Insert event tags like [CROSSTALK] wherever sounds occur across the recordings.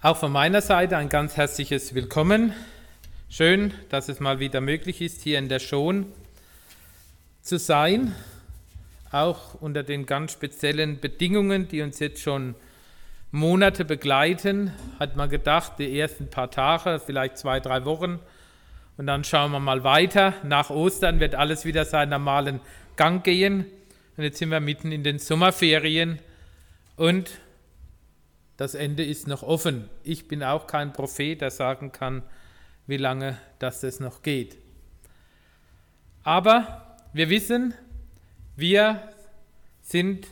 Auch von meiner Seite ein ganz herzliches Willkommen. Schön, dass es mal wieder möglich ist, hier in der Schon zu sein, auch unter den ganz speziellen Bedingungen, die uns jetzt schon Monate begleiten. Hat man gedacht, die ersten paar Tage, vielleicht zwei, drei Wochen. Und dann schauen wir mal weiter. Nach Ostern wird alles wieder seinen normalen Gang gehen. Und jetzt sind wir mitten in den Sommerferien und das Ende ist noch offen. Ich bin auch kein Prophet, der sagen kann, wie lange das, das noch geht. Aber wir wissen, wir sind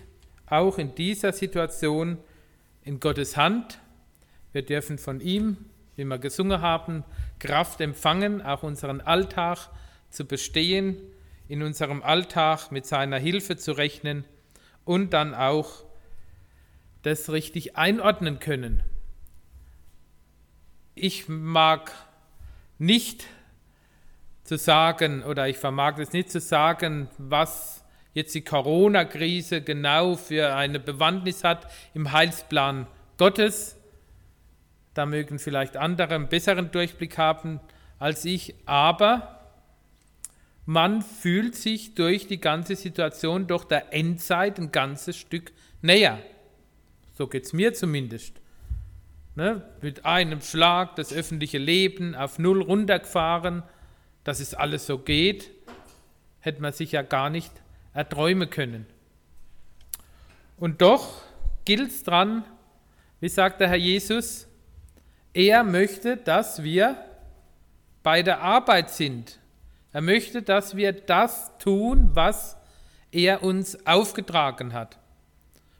auch in dieser Situation in Gottes Hand. Wir dürfen von ihm, wie wir gesungen haben, Kraft empfangen, auch unseren Alltag zu bestehen, in unserem Alltag mit seiner Hilfe zu rechnen und dann auch das richtig einordnen können. Ich mag nicht zu sagen oder ich vermag es nicht zu sagen, was jetzt die Corona-Krise genau für eine Bewandtnis hat im Heilsplan Gottes. Da mögen vielleicht andere einen besseren Durchblick haben als ich, aber man fühlt sich durch die ganze Situation doch der Endzeit ein ganzes Stück näher. So geht es mir zumindest. Ne? Mit einem Schlag das öffentliche Leben auf Null runtergefahren, dass es alles so geht, hätte man sich ja gar nicht erträumen können. Und doch gilt es dran, wie sagt der Herr Jesus, er möchte, dass wir bei der Arbeit sind. Er möchte, dass wir das tun, was er uns aufgetragen hat.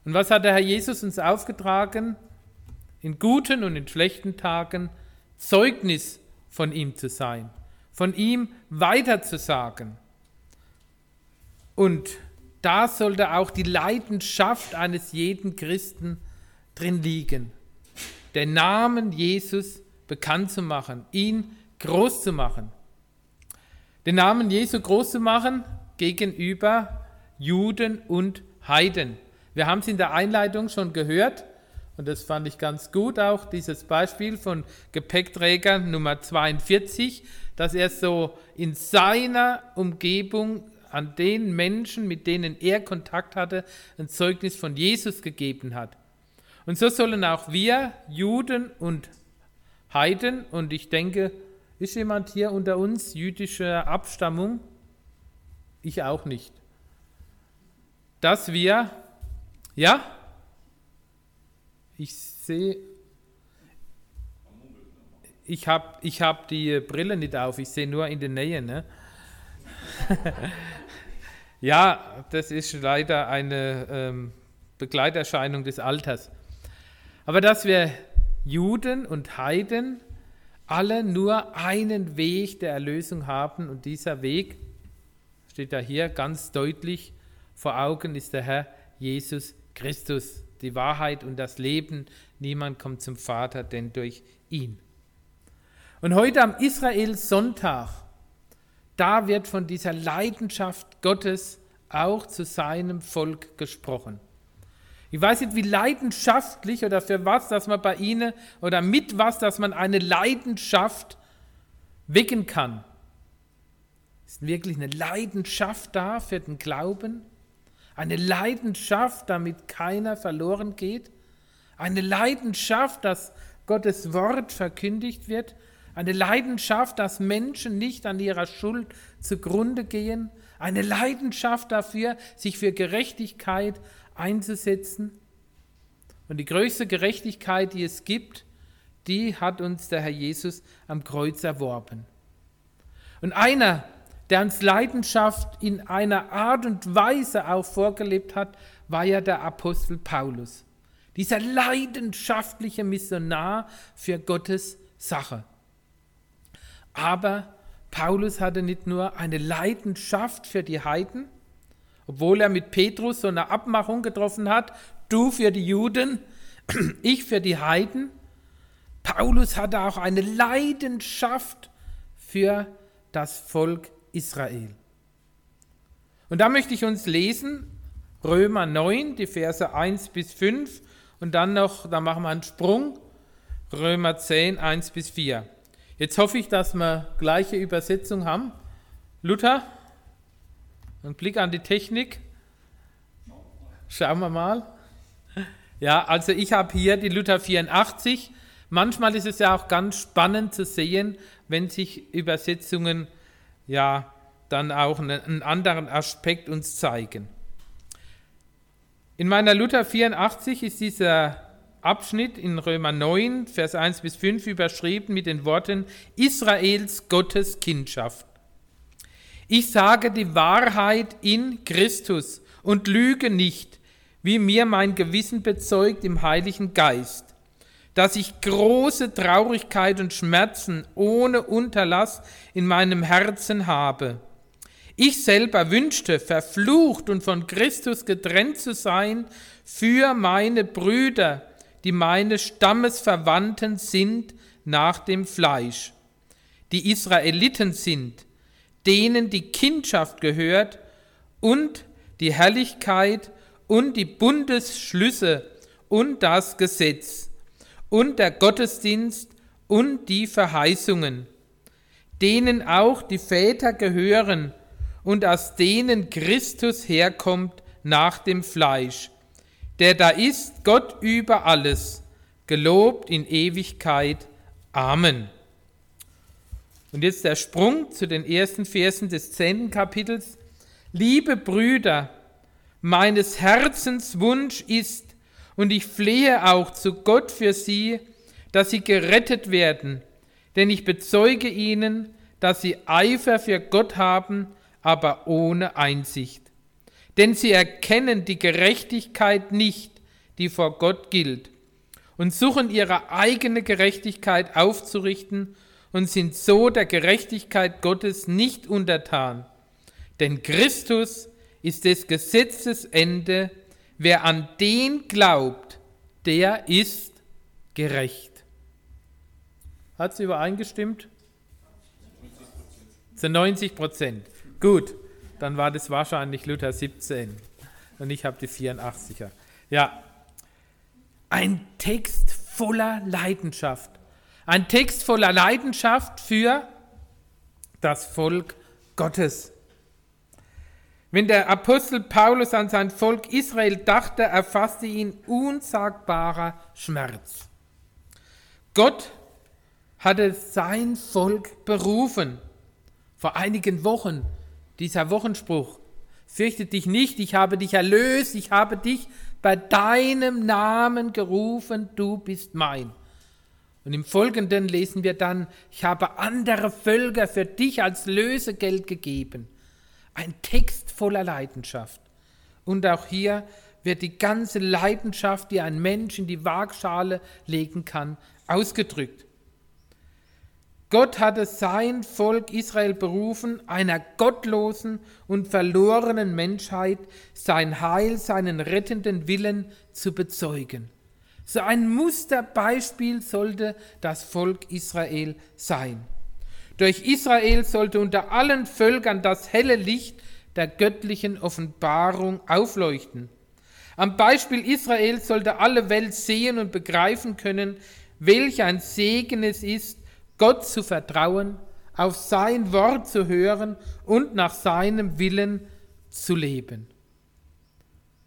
Und was hat der Herr Jesus uns aufgetragen? In guten und in schlechten Tagen Zeugnis von ihm zu sein, von ihm weiterzusagen. Und da sollte auch die Leidenschaft eines jeden Christen drin liegen. Den Namen Jesus bekannt zu machen, ihn groß zu machen. Den Namen Jesu groß zu machen gegenüber Juden und Heiden. Wir haben es in der Einleitung schon gehört und das fand ich ganz gut auch, dieses Beispiel von Gepäckträger Nummer 42, dass er so in seiner Umgebung an den Menschen, mit denen er Kontakt hatte, ein Zeugnis von Jesus gegeben hat. Und so sollen auch wir, Juden und Heiden, und ich denke, ist jemand hier unter uns jüdischer Abstammung? Ich auch nicht. Dass wir ja? Ich sehe. Ich habe ich hab die Brille nicht auf, ich sehe nur in der Nähe. Ne? [LAUGHS] ja, das ist leider eine ähm, Begleiterscheinung des Alters. Aber dass wir Juden und Heiden alle nur einen Weg der Erlösung haben und dieser Weg, steht da hier ganz deutlich vor Augen, ist der Herr Jesus Christus, die Wahrheit und das Leben. Niemand kommt zum Vater, denn durch ihn. Und heute am Israel-Sonntag, da wird von dieser Leidenschaft Gottes auch zu seinem Volk gesprochen. Ich weiß nicht, wie leidenschaftlich oder für was, dass man bei ihnen oder mit was, dass man eine Leidenschaft wecken kann. Ist wirklich eine Leidenschaft da für den Glauben? Eine Leidenschaft, damit keiner verloren geht. Eine Leidenschaft, dass Gottes Wort verkündigt wird. Eine Leidenschaft, dass Menschen nicht an ihrer Schuld zugrunde gehen. Eine Leidenschaft dafür, sich für Gerechtigkeit einzusetzen. Und die größte Gerechtigkeit, die es gibt, die hat uns der Herr Jesus am Kreuz erworben. Und einer, der uns Leidenschaft in einer Art und Weise auch vorgelebt hat, war ja der Apostel Paulus. Dieser leidenschaftliche Missionar für Gottes Sache. Aber Paulus hatte nicht nur eine Leidenschaft für die Heiden, obwohl er mit Petrus so eine Abmachung getroffen hat, du für die Juden, [CLEARS THROAT] ich für die Heiden. Paulus hatte auch eine Leidenschaft für das Volk Israel. Und da möchte ich uns lesen, Römer 9, die Verse 1 bis 5 und dann noch, da machen wir einen Sprung, Römer 10, 1 bis 4. Jetzt hoffe ich, dass wir gleiche Übersetzung haben. Luther, ein Blick an die Technik. Schauen wir mal. Ja, also ich habe hier die Luther 84. Manchmal ist es ja auch ganz spannend zu sehen, wenn sich Übersetzungen ja dann auch einen anderen Aspekt uns zeigen. In meiner Luther 84 ist dieser Abschnitt in Römer 9, Vers 1 bis 5 überschrieben mit den Worten Israels Gottes Kindschaft. Ich sage die Wahrheit in Christus und lüge nicht, wie mir mein Gewissen bezeugt im Heiligen Geist, dass ich große Traurigkeit und Schmerzen ohne Unterlass in meinem Herzen habe. Ich selber wünschte, verflucht und von Christus getrennt zu sein für meine Brüder, die meine Stammesverwandten sind nach dem Fleisch, die Israeliten sind, denen die Kindschaft gehört und die Herrlichkeit und die Bundesschlüsse und das Gesetz und der Gottesdienst und die Verheißungen, denen auch die Väter gehören und aus denen Christus herkommt nach dem Fleisch, der da ist Gott über alles, gelobt in Ewigkeit. Amen. Und jetzt der Sprung zu den ersten Versen des zehnten Kapitels. Liebe Brüder, meines Herzens Wunsch ist, und ich flehe auch zu Gott für sie, dass sie gerettet werden, denn ich bezeuge ihnen, dass sie Eifer für Gott haben, aber ohne Einsicht. Denn sie erkennen die Gerechtigkeit nicht, die vor Gott gilt, und suchen ihre eigene Gerechtigkeit aufzurichten und sind so der Gerechtigkeit Gottes nicht untertan. Denn Christus ist des Gesetzes Ende. Wer an den glaubt, der ist gerecht. Hat sie übereingestimmt? Zu 90 Prozent. Gut, dann war das wahrscheinlich Luther 17 und ich habe die 84er. Ja, ein Text voller Leidenschaft. Ein Text voller Leidenschaft für das Volk Gottes. Wenn der Apostel Paulus an sein Volk Israel dachte, erfasste ihn unsagbarer Schmerz. Gott hatte sein Volk berufen. Vor einigen Wochen dieser Wochenspruch. Fürchte dich nicht, ich habe dich erlöst, ich habe dich bei deinem Namen gerufen, du bist mein. Und im Folgenden lesen wir dann, ich habe andere Völker für dich als Lösegeld gegeben. Ein Text voller Leidenschaft. Und auch hier wird die ganze Leidenschaft, die ein Mensch in die Waagschale legen kann, ausgedrückt. Gott hatte sein Volk Israel berufen, einer gottlosen und verlorenen Menschheit sein Heil, seinen rettenden Willen zu bezeugen. So ein Musterbeispiel sollte das Volk Israel sein. Durch Israel sollte unter allen Völkern das helle Licht der göttlichen Offenbarung aufleuchten. Am Beispiel Israel sollte alle Welt sehen und begreifen können, welch ein Segen es ist, Gott zu vertrauen, auf sein Wort zu hören und nach seinem Willen zu leben.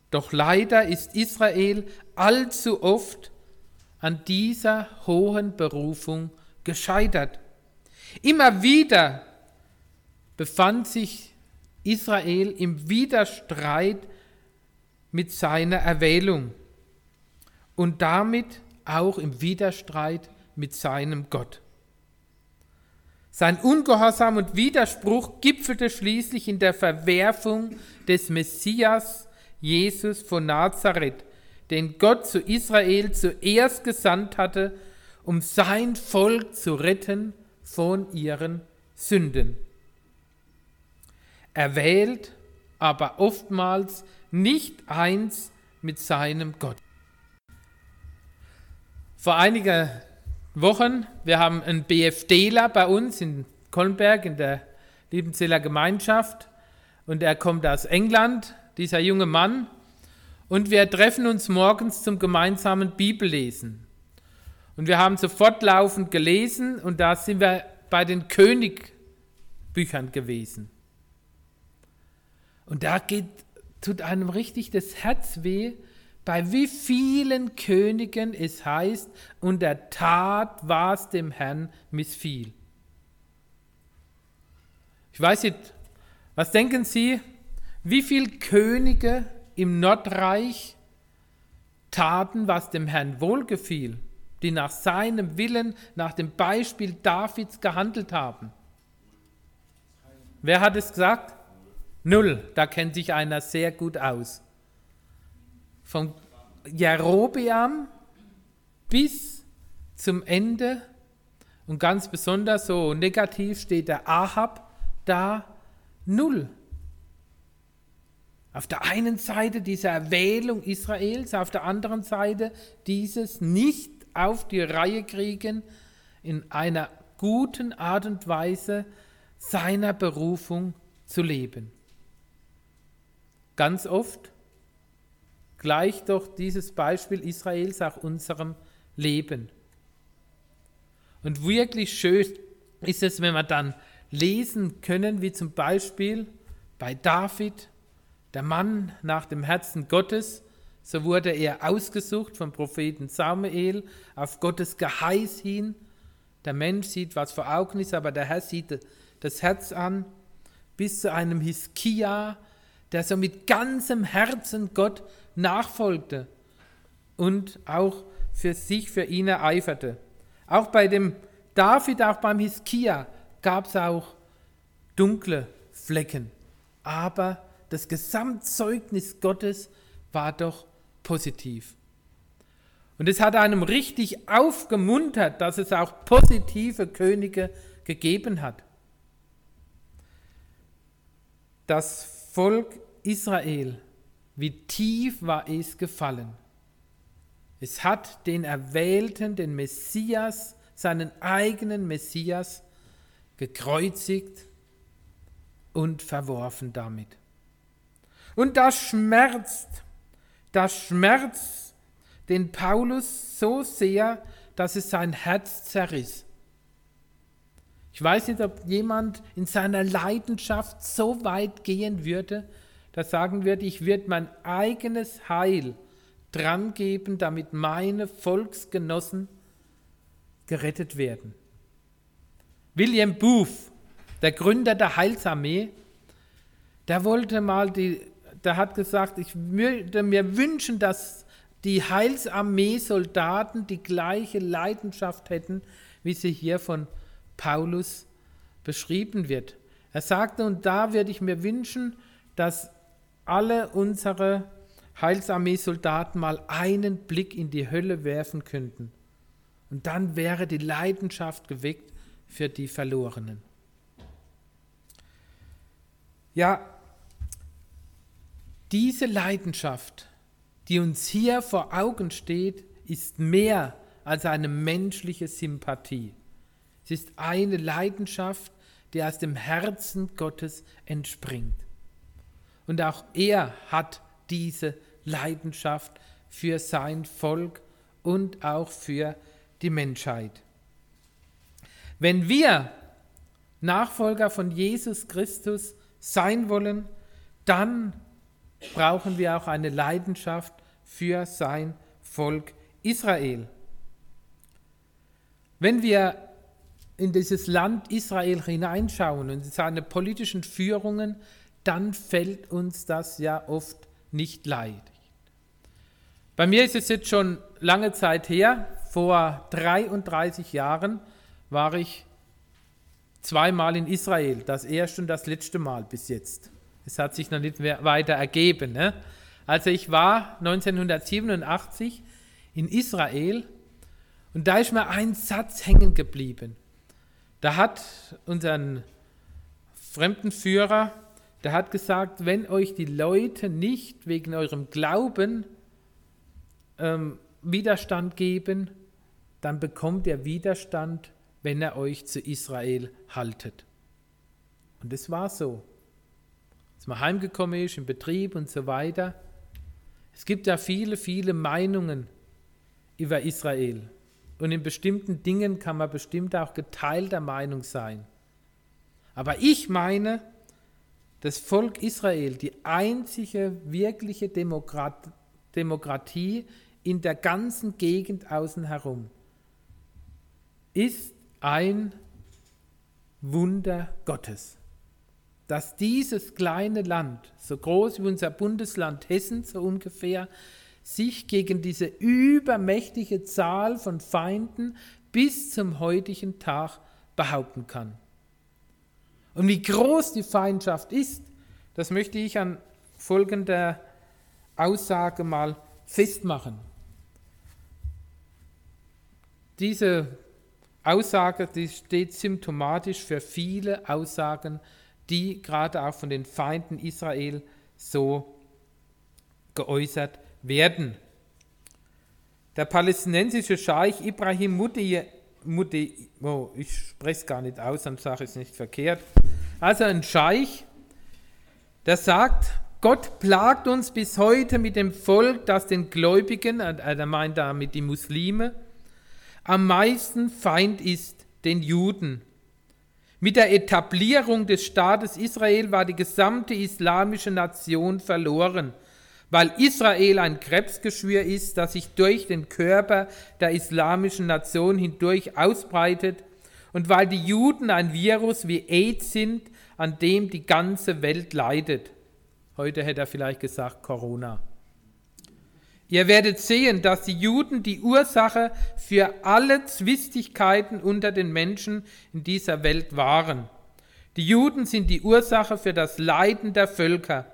Doch leider ist Israel allzu oft an dieser hohen Berufung gescheitert. Immer wieder befand sich Israel im Widerstreit mit seiner Erwählung und damit auch im Widerstreit mit seinem Gott. Sein Ungehorsam und Widerspruch gipfelte schließlich in der Verwerfung des Messias Jesus von Nazareth, den Gott zu Israel zuerst gesandt hatte, um sein Volk zu retten von ihren Sünden. Er wählt aber oftmals nicht eins mit seinem Gott. Vor einigen Wochen, wir haben einen BFDler bei uns in Kolmberg in der Liebenzeller Gemeinschaft und er kommt aus England, dieser junge Mann, und wir treffen uns morgens zum gemeinsamen Bibellesen. Und wir haben sofort laufend gelesen und da sind wir bei den Königbüchern gewesen. Und da geht, tut einem richtig das Herz weh, bei wie vielen Königen es heißt, und der Tat was dem Herrn missfiel. Ich weiß nicht, was denken Sie, wie viele Könige im Nordreich taten, was dem Herrn wohlgefiel, die nach seinem Willen, nach dem Beispiel Davids gehandelt haben? Wer hat es gesagt? Null, da kennt sich einer sehr gut aus. Von Jerobeam bis zum Ende und ganz besonders so negativ steht der Ahab da null. Auf der einen Seite diese Erwählung Israels, auf der anderen Seite dieses nicht auf die Reihe kriegen, in einer guten Art und Weise seiner Berufung zu leben. Ganz oft gleicht doch dieses Beispiel Israels auch unserem Leben. Und wirklich schön ist es, wenn wir dann lesen können, wie zum Beispiel bei David, der Mann nach dem Herzen Gottes, so wurde er ausgesucht vom Propheten Samuel auf Gottes Geheiß hin. Der Mensch sieht, was vor Augen ist, aber der Herr sieht das Herz an, bis zu einem Hiskia, der so mit ganzem Herzen Gott nachfolgte und auch für sich, für ihn ereiferte. Auch bei dem David, auch beim Hiskia gab es auch dunkle Flecken. Aber das Gesamtzeugnis Gottes war doch positiv. Und es hat einem richtig aufgemuntert, dass es auch positive Könige gegeben hat. Das Volk Israel, wie tief war es gefallen. Es hat den Erwählten, den Messias, seinen eigenen Messias, gekreuzigt und verworfen damit. Und das schmerzt, das schmerzt den Paulus so sehr, dass es sein Herz zerriss. Ich weiß nicht, ob jemand in seiner Leidenschaft so weit gehen würde, dass sagen würde, ich würde mein eigenes Heil dran geben, damit meine Volksgenossen gerettet werden. William Booth, der Gründer der Heilsarmee, der wollte mal die, der hat gesagt, ich würde mir wünschen, dass die Heilsarmee-Soldaten die gleiche Leidenschaft hätten, wie sie hier von Paulus beschrieben wird. Er sagte, und da würde ich mir wünschen, dass alle unsere Heilsarmee-Soldaten mal einen Blick in die Hölle werfen könnten. Und dann wäre die Leidenschaft geweckt für die Verlorenen. Ja, diese Leidenschaft, die uns hier vor Augen steht, ist mehr als eine menschliche Sympathie. Es ist eine Leidenschaft, die aus dem Herzen Gottes entspringt. Und auch er hat diese Leidenschaft für sein Volk und auch für die Menschheit. Wenn wir Nachfolger von Jesus Christus sein wollen, dann brauchen wir auch eine Leidenschaft für sein Volk Israel. Wenn wir in dieses Land Israel hineinschauen und seine politischen Führungen, dann fällt uns das ja oft nicht leid. Bei mir ist es jetzt schon lange Zeit her, vor 33 Jahren war ich zweimal in Israel, das erste und das letzte Mal bis jetzt. Es hat sich noch nicht mehr weiter ergeben. Ne? Also ich war 1987 in Israel und da ist mir ein Satz hängen geblieben. Da hat unseren Fremdenführer, der hat gesagt, wenn euch die Leute nicht wegen eurem Glauben ähm, Widerstand geben, dann bekommt ihr Widerstand, wenn er euch zu Israel haltet. Und es war so. Als man heimgekommen ist, im Betrieb und so weiter. Es gibt ja viele, viele Meinungen über Israel. und in bestimmten Dingen kann man bestimmt auch geteilter Meinung sein. Aber ich meine, das Volk Israel, die einzige wirkliche Demokrat Demokratie in der ganzen Gegend außen herum, ist ein Wunder Gottes. Dass dieses kleine Land, so groß wie unser Bundesland Hessen so ungefähr, sich gegen diese übermächtige Zahl von Feinden bis zum heutigen Tag behaupten kann. Und wie groß die Feindschaft ist, das möchte ich an folgender Aussage mal festmachen. Diese Aussage die steht symptomatisch für viele Aussagen, die gerade auch von den Feinden Israel so geäußert werden. Der palästinensische Scheich Ibrahim Mudi, Mudi oh, ich spreche es gar nicht aus, dann sage ich es nicht verkehrt. Also ein Scheich, der sagt, Gott plagt uns bis heute mit dem Volk, das den Gläubigen, er meint damit die Muslime, am meisten Feind ist, den Juden. Mit der Etablierung des Staates Israel war die gesamte islamische Nation verloren weil Israel ein Krebsgeschwür ist, das sich durch den Körper der islamischen Nation hindurch ausbreitet und weil die Juden ein Virus wie AIDS sind, an dem die ganze Welt leidet. Heute hätte er vielleicht gesagt Corona. Ihr werdet sehen, dass die Juden die Ursache für alle Zwistigkeiten unter den Menschen in dieser Welt waren. Die Juden sind die Ursache für das Leiden der Völker.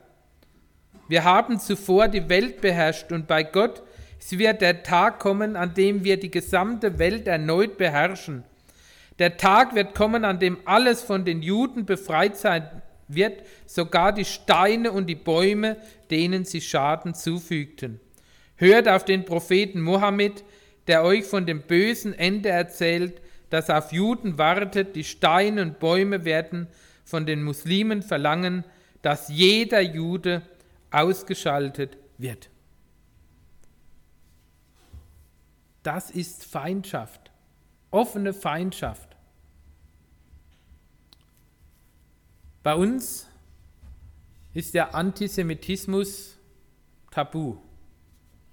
Wir haben zuvor die Welt beherrscht und bei Gott es wird der Tag kommen, an dem wir die gesamte Welt erneut beherrschen. Der Tag wird kommen, an dem alles von den Juden befreit sein wird, sogar die Steine und die Bäume, denen sie Schaden zufügten. Hört auf den Propheten Mohammed, der euch von dem bösen Ende erzählt, das auf Juden wartet. Die Steine und Bäume werden von den Muslimen verlangen, dass jeder Jude ausgeschaltet wird. Das ist Feindschaft, offene Feindschaft. Bei uns ist der Antisemitismus tabu,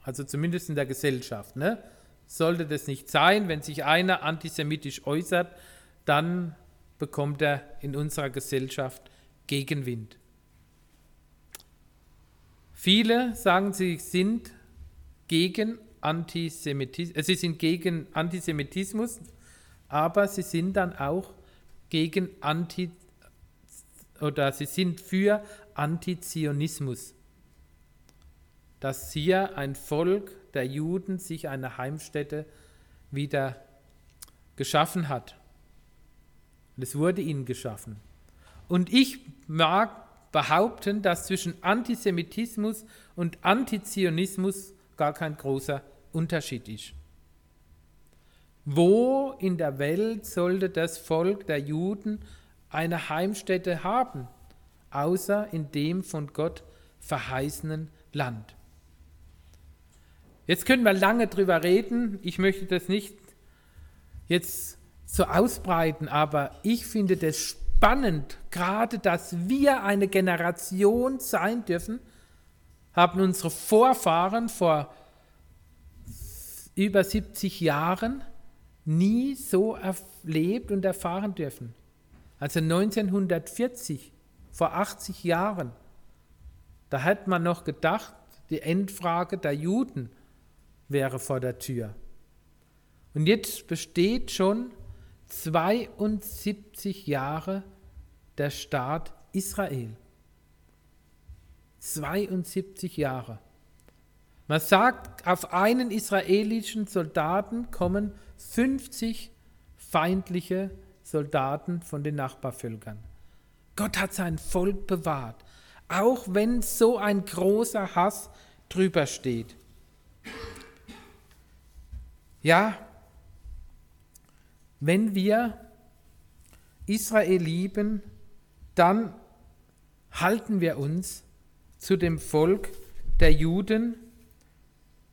also zumindest in der Gesellschaft. Ne? Sollte das nicht sein, wenn sich einer antisemitisch äußert, dann bekommt er in unserer Gesellschaft Gegenwind. Viele sagen, sie sind gegen Antisemitismus, äh, sie sind gegen Antisemitismus, aber sie sind dann auch gegen Anti oder sie sind für Antizionismus. Dass hier ein Volk der Juden sich eine Heimstätte wieder geschaffen hat. Es wurde ihnen geschaffen. Und ich mag behaupten, dass zwischen Antisemitismus und Antizionismus gar kein großer Unterschied ist. Wo in der Welt sollte das Volk der Juden eine Heimstätte haben, außer in dem von Gott verheißenen Land? Jetzt können wir lange drüber reden. Ich möchte das nicht jetzt so ausbreiten, aber ich finde das spannend gerade dass wir eine Generation sein dürfen, haben unsere Vorfahren vor über 70 Jahren nie so erlebt und erfahren dürfen. Also 1940, vor 80 Jahren, da hat man noch gedacht, die Endfrage der Juden wäre vor der Tür. Und jetzt besteht schon 72 Jahre der Staat Israel. 72 Jahre. Man sagt, auf einen israelischen Soldaten kommen 50 feindliche Soldaten von den Nachbarvölkern. Gott hat sein Volk bewahrt, auch wenn so ein großer Hass drüber steht. Ja, wenn wir Israel lieben, dann halten wir uns zu dem Volk der Juden.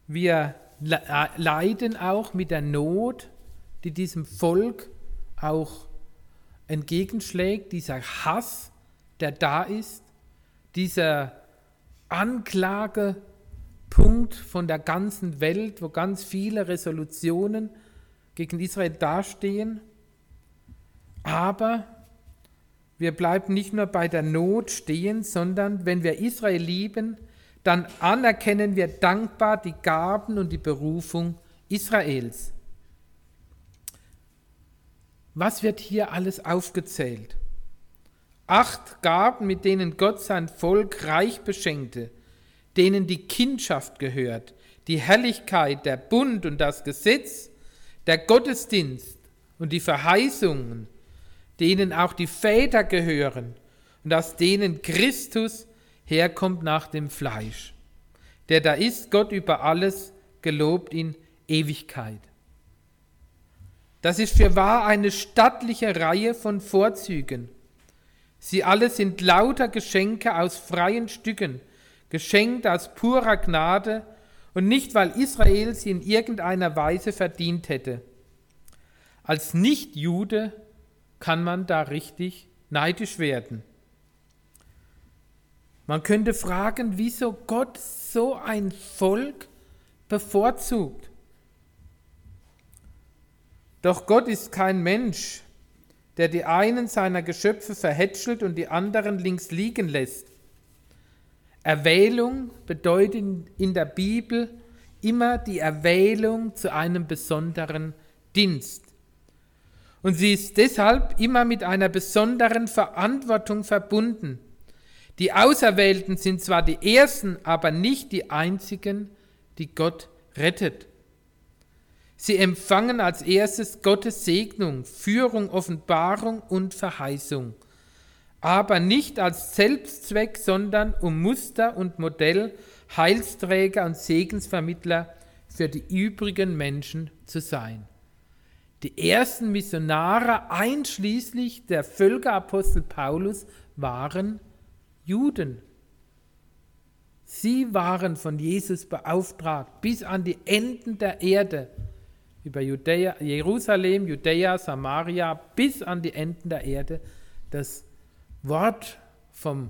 Wir leiden auch mit der Not, die diesem Volk auch entgegenschlägt, dieser Hass, der da ist, dieser Anklagepunkt von der ganzen Welt, wo ganz viele Resolutionen gegen Israel dastehen. Aber wir bleiben nicht nur bei der Not stehen, sondern wenn wir Israel lieben, dann anerkennen wir dankbar die Gaben und die Berufung Israels. Was wird hier alles aufgezählt? Acht Gaben, mit denen Gott sein Volk reich beschenkte, denen die Kindschaft gehört, die Herrlichkeit, der Bund und das Gesetz, der Gottesdienst und die Verheißungen, denen auch die Väter gehören und aus denen Christus herkommt nach dem Fleisch. Der da ist, Gott über alles, gelobt in Ewigkeit. Das ist für wahr eine stattliche Reihe von Vorzügen. Sie alle sind lauter Geschenke aus freien Stücken, geschenkt aus purer Gnade und nicht, weil Israel sie in irgendeiner Weise verdient hätte. Als Nichtjude kann man da richtig neidisch werden. Man könnte fragen, wieso Gott so ein Volk bevorzugt. Doch Gott ist kein Mensch, der die einen seiner Geschöpfe verhätschelt und die anderen links liegen lässt. Erwählung bedeutet in der Bibel immer die Erwählung zu einem besonderen Dienst. Und sie ist deshalb immer mit einer besonderen Verantwortung verbunden. Die Auserwählten sind zwar die Ersten, aber nicht die Einzigen, die Gott rettet. Sie empfangen als erstes Gottes Segnung, Führung, Offenbarung und Verheißung, aber nicht als Selbstzweck, sondern um Muster und Modell, Heilsträger und Segensvermittler für die übrigen Menschen zu sein. Die ersten Missionare, einschließlich der Völkerapostel Paulus, waren Juden. Sie waren von Jesus beauftragt bis an die Enden der Erde, über Judäa, Jerusalem, Judäa, Samaria, bis an die Enden der Erde, das Wort vom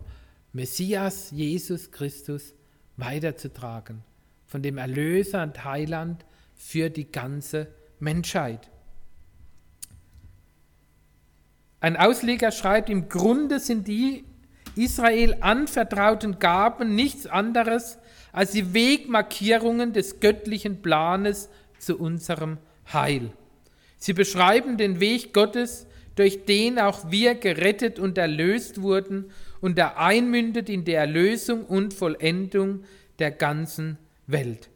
Messias Jesus Christus weiterzutragen, von dem Erlöser und Heiland für die ganze Menschheit. Ein Ausleger schreibt, im Grunde sind die Israel anvertrauten Gaben nichts anderes als die Wegmarkierungen des göttlichen Planes zu unserem Heil. Sie beschreiben den Weg Gottes, durch den auch wir gerettet und erlöst wurden und der einmündet in die Erlösung und Vollendung der ganzen Welt.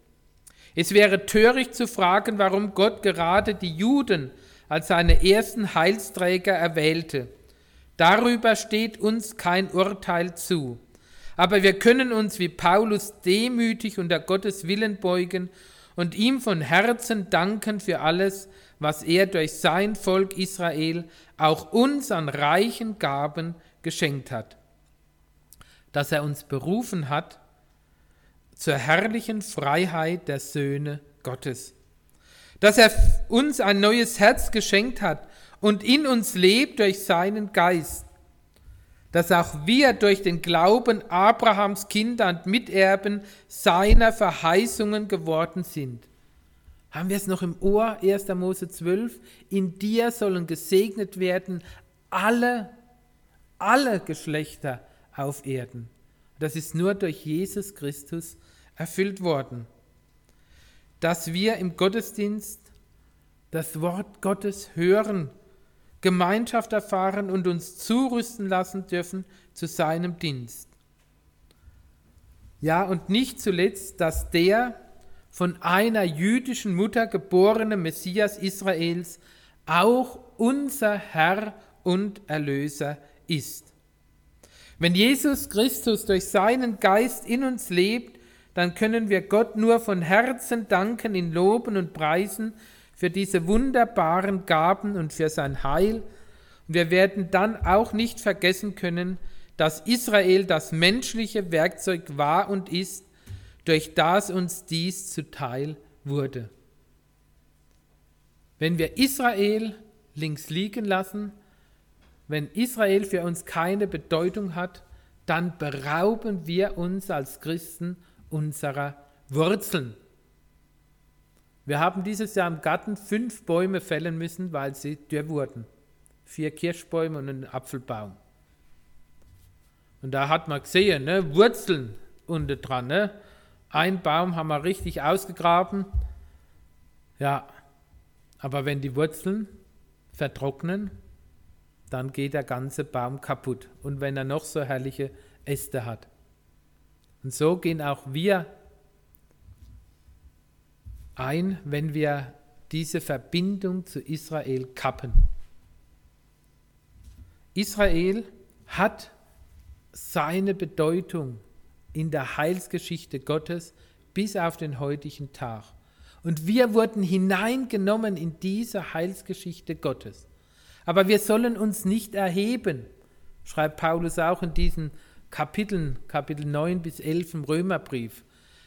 Es wäre töricht zu fragen, warum Gott gerade die Juden als seine ersten Heilsträger erwählte. Darüber steht uns kein Urteil zu. Aber wir können uns wie Paulus demütig unter Gottes Willen beugen und ihm von Herzen danken für alles, was er durch sein Volk Israel auch uns an reichen Gaben geschenkt hat. Dass er uns berufen hat zur herrlichen Freiheit der Söhne Gottes dass er uns ein neues Herz geschenkt hat und in uns lebt durch seinen Geist, dass auch wir durch den Glauben Abrahams Kinder und Miterben seiner Verheißungen geworden sind. Haben wir es noch im Ohr, 1. Mose 12? In dir sollen gesegnet werden alle, alle Geschlechter auf Erden. Das ist nur durch Jesus Christus erfüllt worden dass wir im Gottesdienst das Wort Gottes hören, Gemeinschaft erfahren und uns zurüsten lassen dürfen zu seinem Dienst. Ja, und nicht zuletzt, dass der von einer jüdischen Mutter geborene Messias Israels auch unser Herr und Erlöser ist. Wenn Jesus Christus durch seinen Geist in uns lebt, dann können wir Gott nur von Herzen danken, ihn loben und preisen für diese wunderbaren Gaben und für sein Heil. Und wir werden dann auch nicht vergessen können, dass Israel das menschliche Werkzeug war und ist, durch das uns dies zuteil wurde. Wenn wir Israel links liegen lassen, wenn Israel für uns keine Bedeutung hat, dann berauben wir uns als Christen unserer Wurzeln. Wir haben dieses Jahr im Garten fünf Bäume fällen müssen, weil sie dürr wurden. Vier Kirschbäume und ein Apfelbaum. Und da hat man gesehen, ne, Wurzeln unten dran. Ne? Ein Baum haben wir richtig ausgegraben. Ja, aber wenn die Wurzeln vertrocknen, dann geht der ganze Baum kaputt. Und wenn er noch so herrliche Äste hat. Und so gehen auch wir ein, wenn wir diese Verbindung zu Israel kappen. Israel hat seine Bedeutung in der Heilsgeschichte Gottes bis auf den heutigen Tag. Und wir wurden hineingenommen in diese Heilsgeschichte Gottes. Aber wir sollen uns nicht erheben, schreibt Paulus auch in diesen Kapiteln, Kapitel 9 bis 11 im Römerbrief.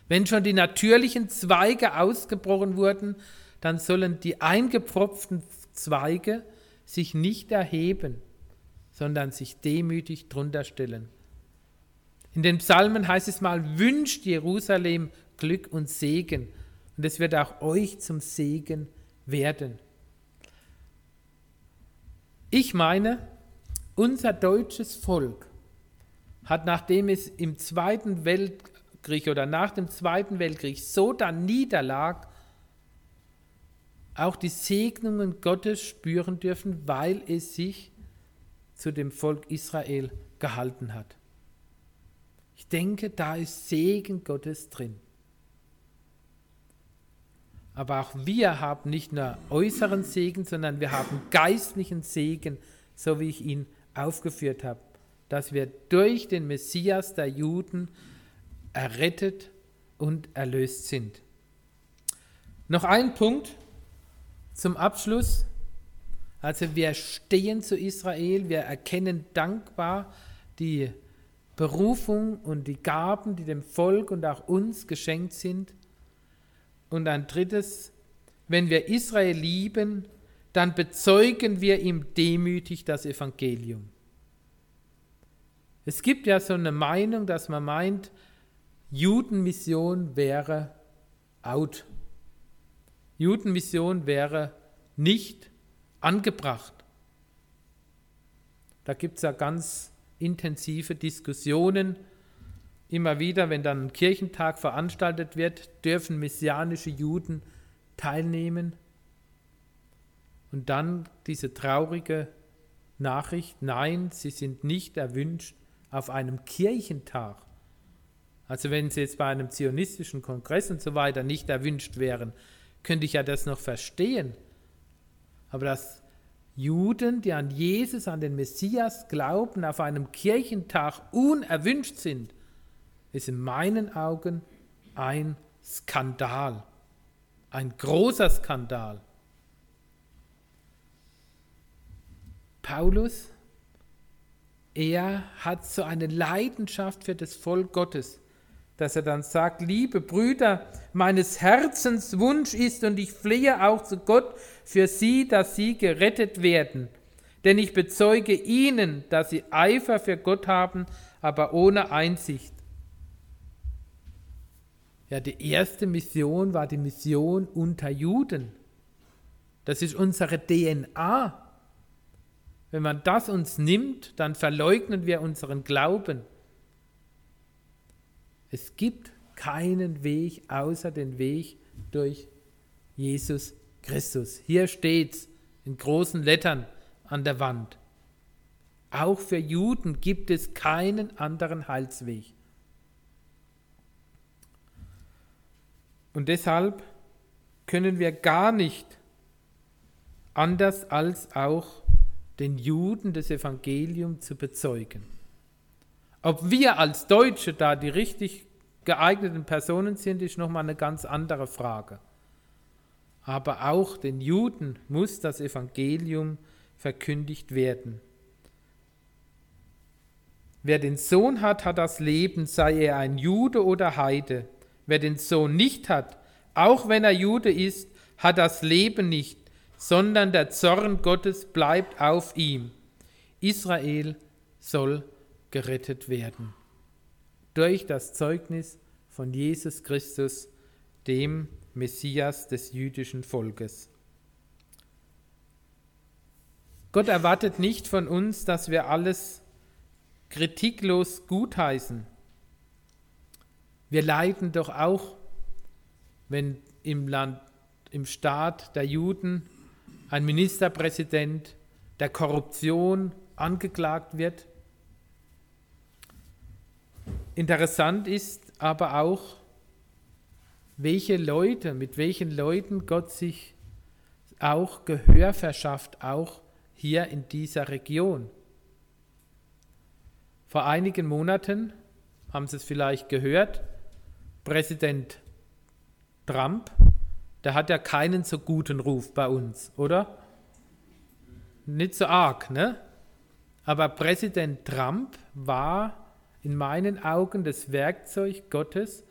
Wenn schon die natürlichen Zweige ausgebrochen wurden, dann sollen die eingepfropften Zweige sich nicht erheben, sondern sich demütig drunter stellen. In den Psalmen heißt es mal, wünscht Jerusalem Glück und Segen. Und es wird auch euch zum Segen werden. Ich meine, unser deutsches Volk hat, nachdem es im Zweiten Weltkrieg oder nach dem Zweiten Weltkrieg so da niederlag, auch die Segnungen Gottes spüren dürfen, weil es sich zu dem Volk Israel gehalten hat. Ich denke, da ist Segen Gottes drin. Aber auch wir haben nicht nur äußeren Segen, sondern wir haben geistlichen Segen, so wie ich ihn aufgeführt habe, dass wir durch den Messias der Juden errettet und erlöst sind. Noch ein Punkt zum Abschluss. Also wir stehen zu Israel, wir erkennen dankbar die Berufung und die Gaben, die dem Volk und auch uns geschenkt sind. Und ein drittes, wenn wir Israel lieben, dann bezeugen wir ihm demütig das Evangelium. Es gibt ja so eine Meinung, dass man meint, Judenmission wäre out. Judenmission wäre nicht angebracht. Da gibt es ja ganz intensive Diskussionen Immer wieder, wenn dann ein Kirchentag veranstaltet wird, dürfen messianische Juden teilnehmen. Und dann diese traurige Nachricht, nein, sie sind nicht erwünscht auf einem Kirchentag. Also wenn sie jetzt bei einem zionistischen Kongress und so weiter nicht erwünscht wären, könnte ich ja das noch verstehen. Aber dass Juden, die an Jesus, an den Messias glauben, auf einem Kirchentag unerwünscht sind, ist in meinen Augen ein Skandal, ein großer Skandal. Paulus, er hat so eine Leidenschaft für das Volk Gottes, dass er dann sagt, liebe Brüder, meines Herzens Wunsch ist und ich flehe auch zu Gott für sie, dass sie gerettet werden. Denn ich bezeuge ihnen, dass sie Eifer für Gott haben, aber ohne Einsicht. Ja, die erste Mission war die Mission unter Juden. Das ist unsere DNA. Wenn man das uns nimmt, dann verleugnen wir unseren Glauben. Es gibt keinen Weg außer den Weg durch Jesus Christus. Hier steht es in großen Lettern an der Wand. Auch für Juden gibt es keinen anderen Heilsweg. Und deshalb können wir gar nicht anders als auch den Juden das Evangelium zu bezeugen. Ob wir als Deutsche da die richtig geeigneten Personen sind, ist nochmal eine ganz andere Frage. Aber auch den Juden muss das Evangelium verkündigt werden. Wer den Sohn hat, hat das Leben, sei er ein Jude oder Heide. Wer den Sohn nicht hat, auch wenn er Jude ist, hat das Leben nicht, sondern der Zorn Gottes bleibt auf ihm. Israel soll gerettet werden. Durch das Zeugnis von Jesus Christus, dem Messias des jüdischen Volkes. Gott erwartet nicht von uns, dass wir alles kritiklos gutheißen. Wir leiden doch auch, wenn im Land, im Staat der Juden ein Ministerpräsident der Korruption angeklagt wird. Interessant ist aber auch, welche Leute, mit welchen Leuten Gott sich auch Gehör verschafft, auch hier in dieser Region. Vor einigen Monaten, haben Sie es vielleicht gehört, Präsident Trump, der hat ja keinen so guten Ruf bei uns, oder? Nicht so arg, ne? Aber Präsident Trump war in meinen Augen das Werkzeug Gottes,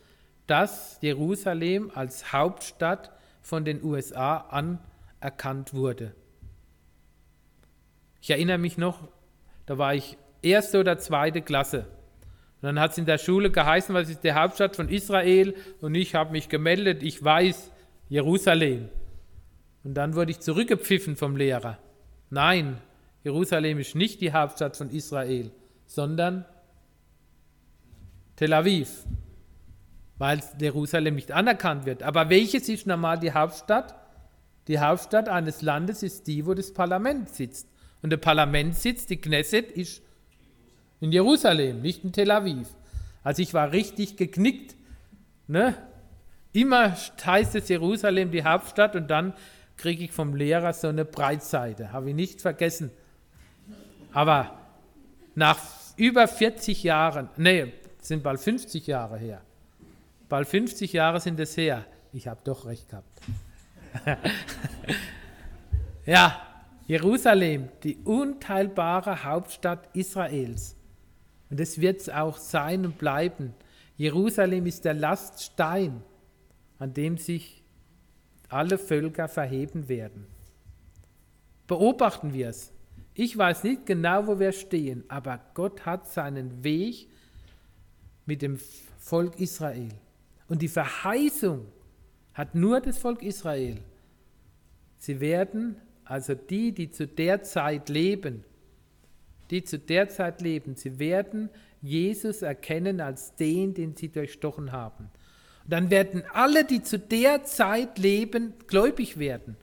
dass Jerusalem als Hauptstadt von den USA anerkannt wurde. Ich erinnere mich noch, da war ich erste oder zweite Klasse. Und dann hat es in der Schule geheißen, was ist die Hauptstadt von Israel? Und ich habe mich gemeldet, ich weiß, Jerusalem. Und dann wurde ich zurückgepfiffen vom Lehrer. Nein, Jerusalem ist nicht die Hauptstadt von Israel, sondern Tel Aviv, weil Jerusalem nicht anerkannt wird. Aber welches ist normal die Hauptstadt? Die Hauptstadt eines Landes ist die, wo das Parlament sitzt. Und der Parlamentssitz, die Knesset, ist in Jerusalem, nicht in Tel Aviv. Also ich war richtig geknickt. Ne? Immer heißt es Jerusalem die Hauptstadt und dann kriege ich vom Lehrer so eine Breitseite. Habe ich nicht vergessen. Aber nach über 40 Jahren, nee, sind bald 50 Jahre her. Bald 50 Jahre sind es her. Ich habe doch recht gehabt. [LAUGHS] ja, Jerusalem, die unteilbare Hauptstadt Israels. Und es wird es auch sein und bleiben. Jerusalem ist der Laststein, an dem sich alle Völker verheben werden. Beobachten wir es. Ich weiß nicht genau, wo wir stehen, aber Gott hat seinen Weg mit dem Volk Israel. Und die Verheißung hat nur das Volk Israel. Sie werden also die, die zu der Zeit leben, die zu der Zeit leben, sie werden Jesus erkennen als den, den sie durchstochen haben. Und dann werden alle, die zu der Zeit leben, gläubig werden.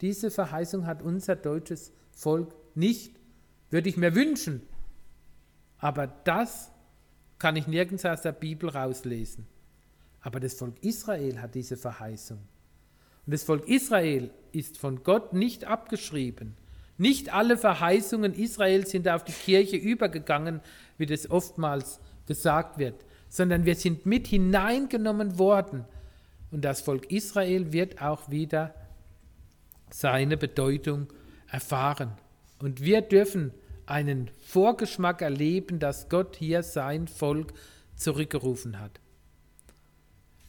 Diese Verheißung hat unser deutsches Volk nicht. Würde ich mir wünschen. Aber das kann ich nirgends aus der Bibel rauslesen. Aber das Volk Israel hat diese Verheißung. Und das Volk Israel ist von Gott nicht abgeschrieben. Nicht alle Verheißungen Israels sind auf die Kirche übergegangen, wie das oftmals gesagt wird, sondern wir sind mit hineingenommen worden. Und das Volk Israel wird auch wieder seine Bedeutung erfahren. Und wir dürfen einen Vorgeschmack erleben, dass Gott hier sein Volk zurückgerufen hat.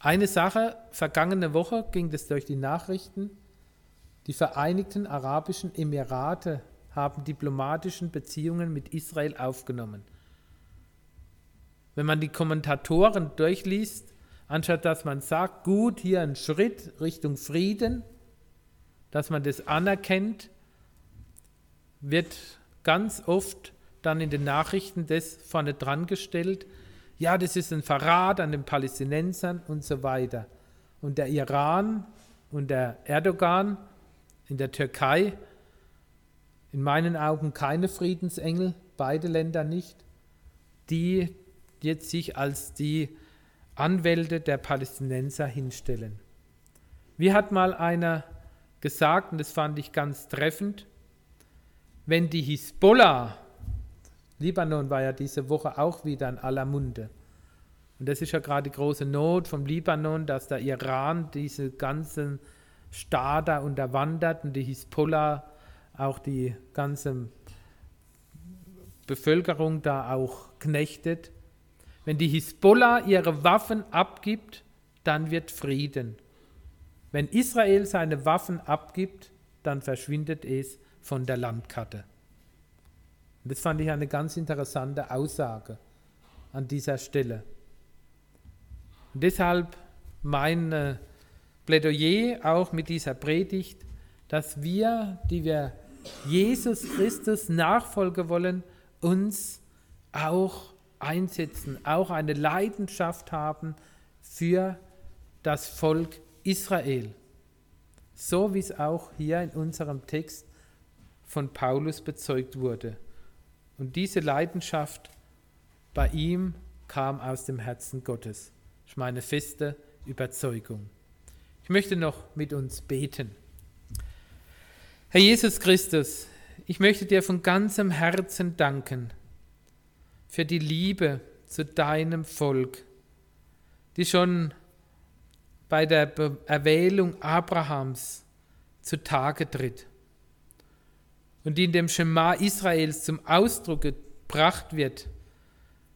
Eine Sache, vergangene Woche ging es durch die Nachrichten, die Vereinigten Arabischen Emirate haben diplomatischen Beziehungen mit Israel aufgenommen. Wenn man die Kommentatoren durchliest, anstatt dass man sagt, gut, hier ein Schritt Richtung Frieden, dass man das anerkennt, wird ganz oft dann in den Nachrichten das vorne dran gestellt, ja, das ist ein Verrat an den Palästinensern und so weiter. Und der Iran und der Erdogan in der Türkei, in meinen Augen keine Friedensengel, beide Länder nicht, die jetzt sich als die Anwälte der Palästinenser hinstellen. Wie hat mal einer gesagt, und das fand ich ganz treffend, wenn die Hisbollah Libanon war ja diese Woche auch wieder in aller Munde. Und das ist ja gerade die große Not vom Libanon, dass der Iran diese ganzen Staaten unterwandert und die Hisbollah auch die ganze Bevölkerung da auch knechtet. Wenn die Hisbollah ihre Waffen abgibt, dann wird Frieden. Wenn Israel seine Waffen abgibt, dann verschwindet es von der Landkarte. Und das fand ich eine ganz interessante Aussage an dieser Stelle. Und deshalb mein äh, Plädoyer auch mit dieser Predigt, dass wir, die wir Jesus Christus Nachfolge wollen, uns auch einsetzen, auch eine Leidenschaft haben für das Volk Israel. So wie es auch hier in unserem Text von Paulus bezeugt wurde. Und diese Leidenschaft bei ihm kam aus dem Herzen Gottes. Das ist meine feste Überzeugung. Ich möchte noch mit uns beten. Herr Jesus Christus, ich möchte dir von ganzem Herzen danken für die Liebe zu deinem Volk, die schon bei der Erwählung Abrahams zutage tritt und die in dem Schema Israels zum Ausdruck gebracht wird.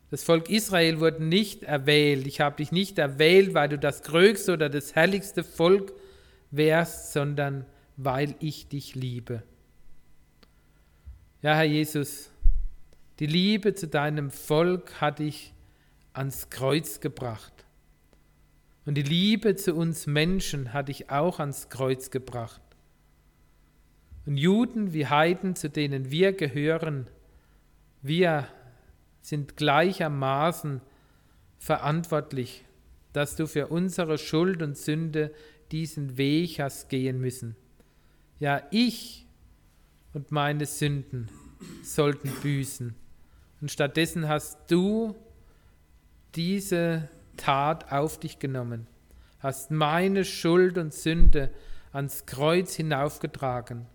Das Volk Israel wurde nicht erwählt. Ich habe dich nicht erwählt, weil du das größte oder das herrlichste Volk wärst, sondern weil ich dich liebe. Ja, Herr Jesus, die Liebe zu deinem Volk hat dich ans Kreuz gebracht. Und die Liebe zu uns Menschen hat dich auch ans Kreuz gebracht. Und Juden wie Heiden, zu denen wir gehören, wir sind gleichermaßen verantwortlich, dass du für unsere Schuld und Sünde diesen Weg hast gehen müssen. Ja, ich und meine Sünden sollten büßen. Und stattdessen hast du diese Tat auf dich genommen, hast meine Schuld und Sünde ans Kreuz hinaufgetragen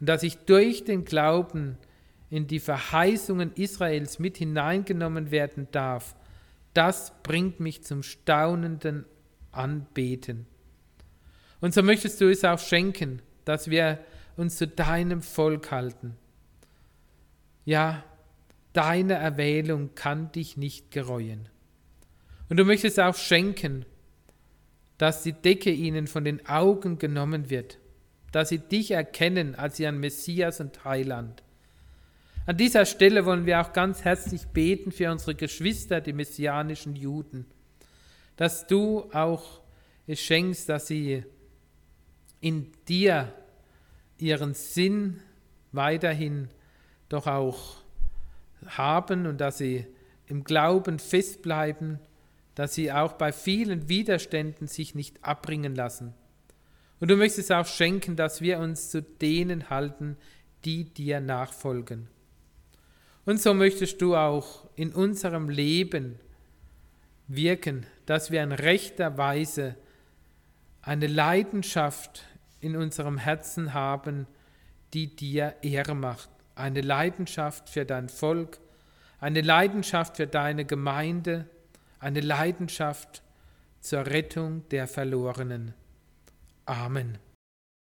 und dass ich durch den Glauben in die Verheißungen Israels mit hineingenommen werden darf, das bringt mich zum staunenden Anbeten. Und so möchtest du es auch schenken, dass wir uns zu deinem Volk halten. Ja, deine Erwählung kann dich nicht gereuen. Und du möchtest auch schenken, dass die Decke ihnen von den Augen genommen wird, dass sie dich erkennen als ihren Messias und Heiland. An dieser Stelle wollen wir auch ganz herzlich beten für unsere Geschwister, die messianischen Juden, dass du auch es schenkst, dass sie in dir ihren Sinn weiterhin doch auch haben und dass sie im Glauben festbleiben, dass sie auch bei vielen Widerständen sich nicht abbringen lassen. Und du möchtest auch schenken, dass wir uns zu denen halten, die dir nachfolgen. Und so möchtest du auch in unserem Leben wirken, dass wir in rechter Weise eine Leidenschaft in unserem Herzen haben, die dir Ehre macht. Eine Leidenschaft für dein Volk, eine Leidenschaft für deine Gemeinde, eine Leidenschaft zur Rettung der Verlorenen. Amen.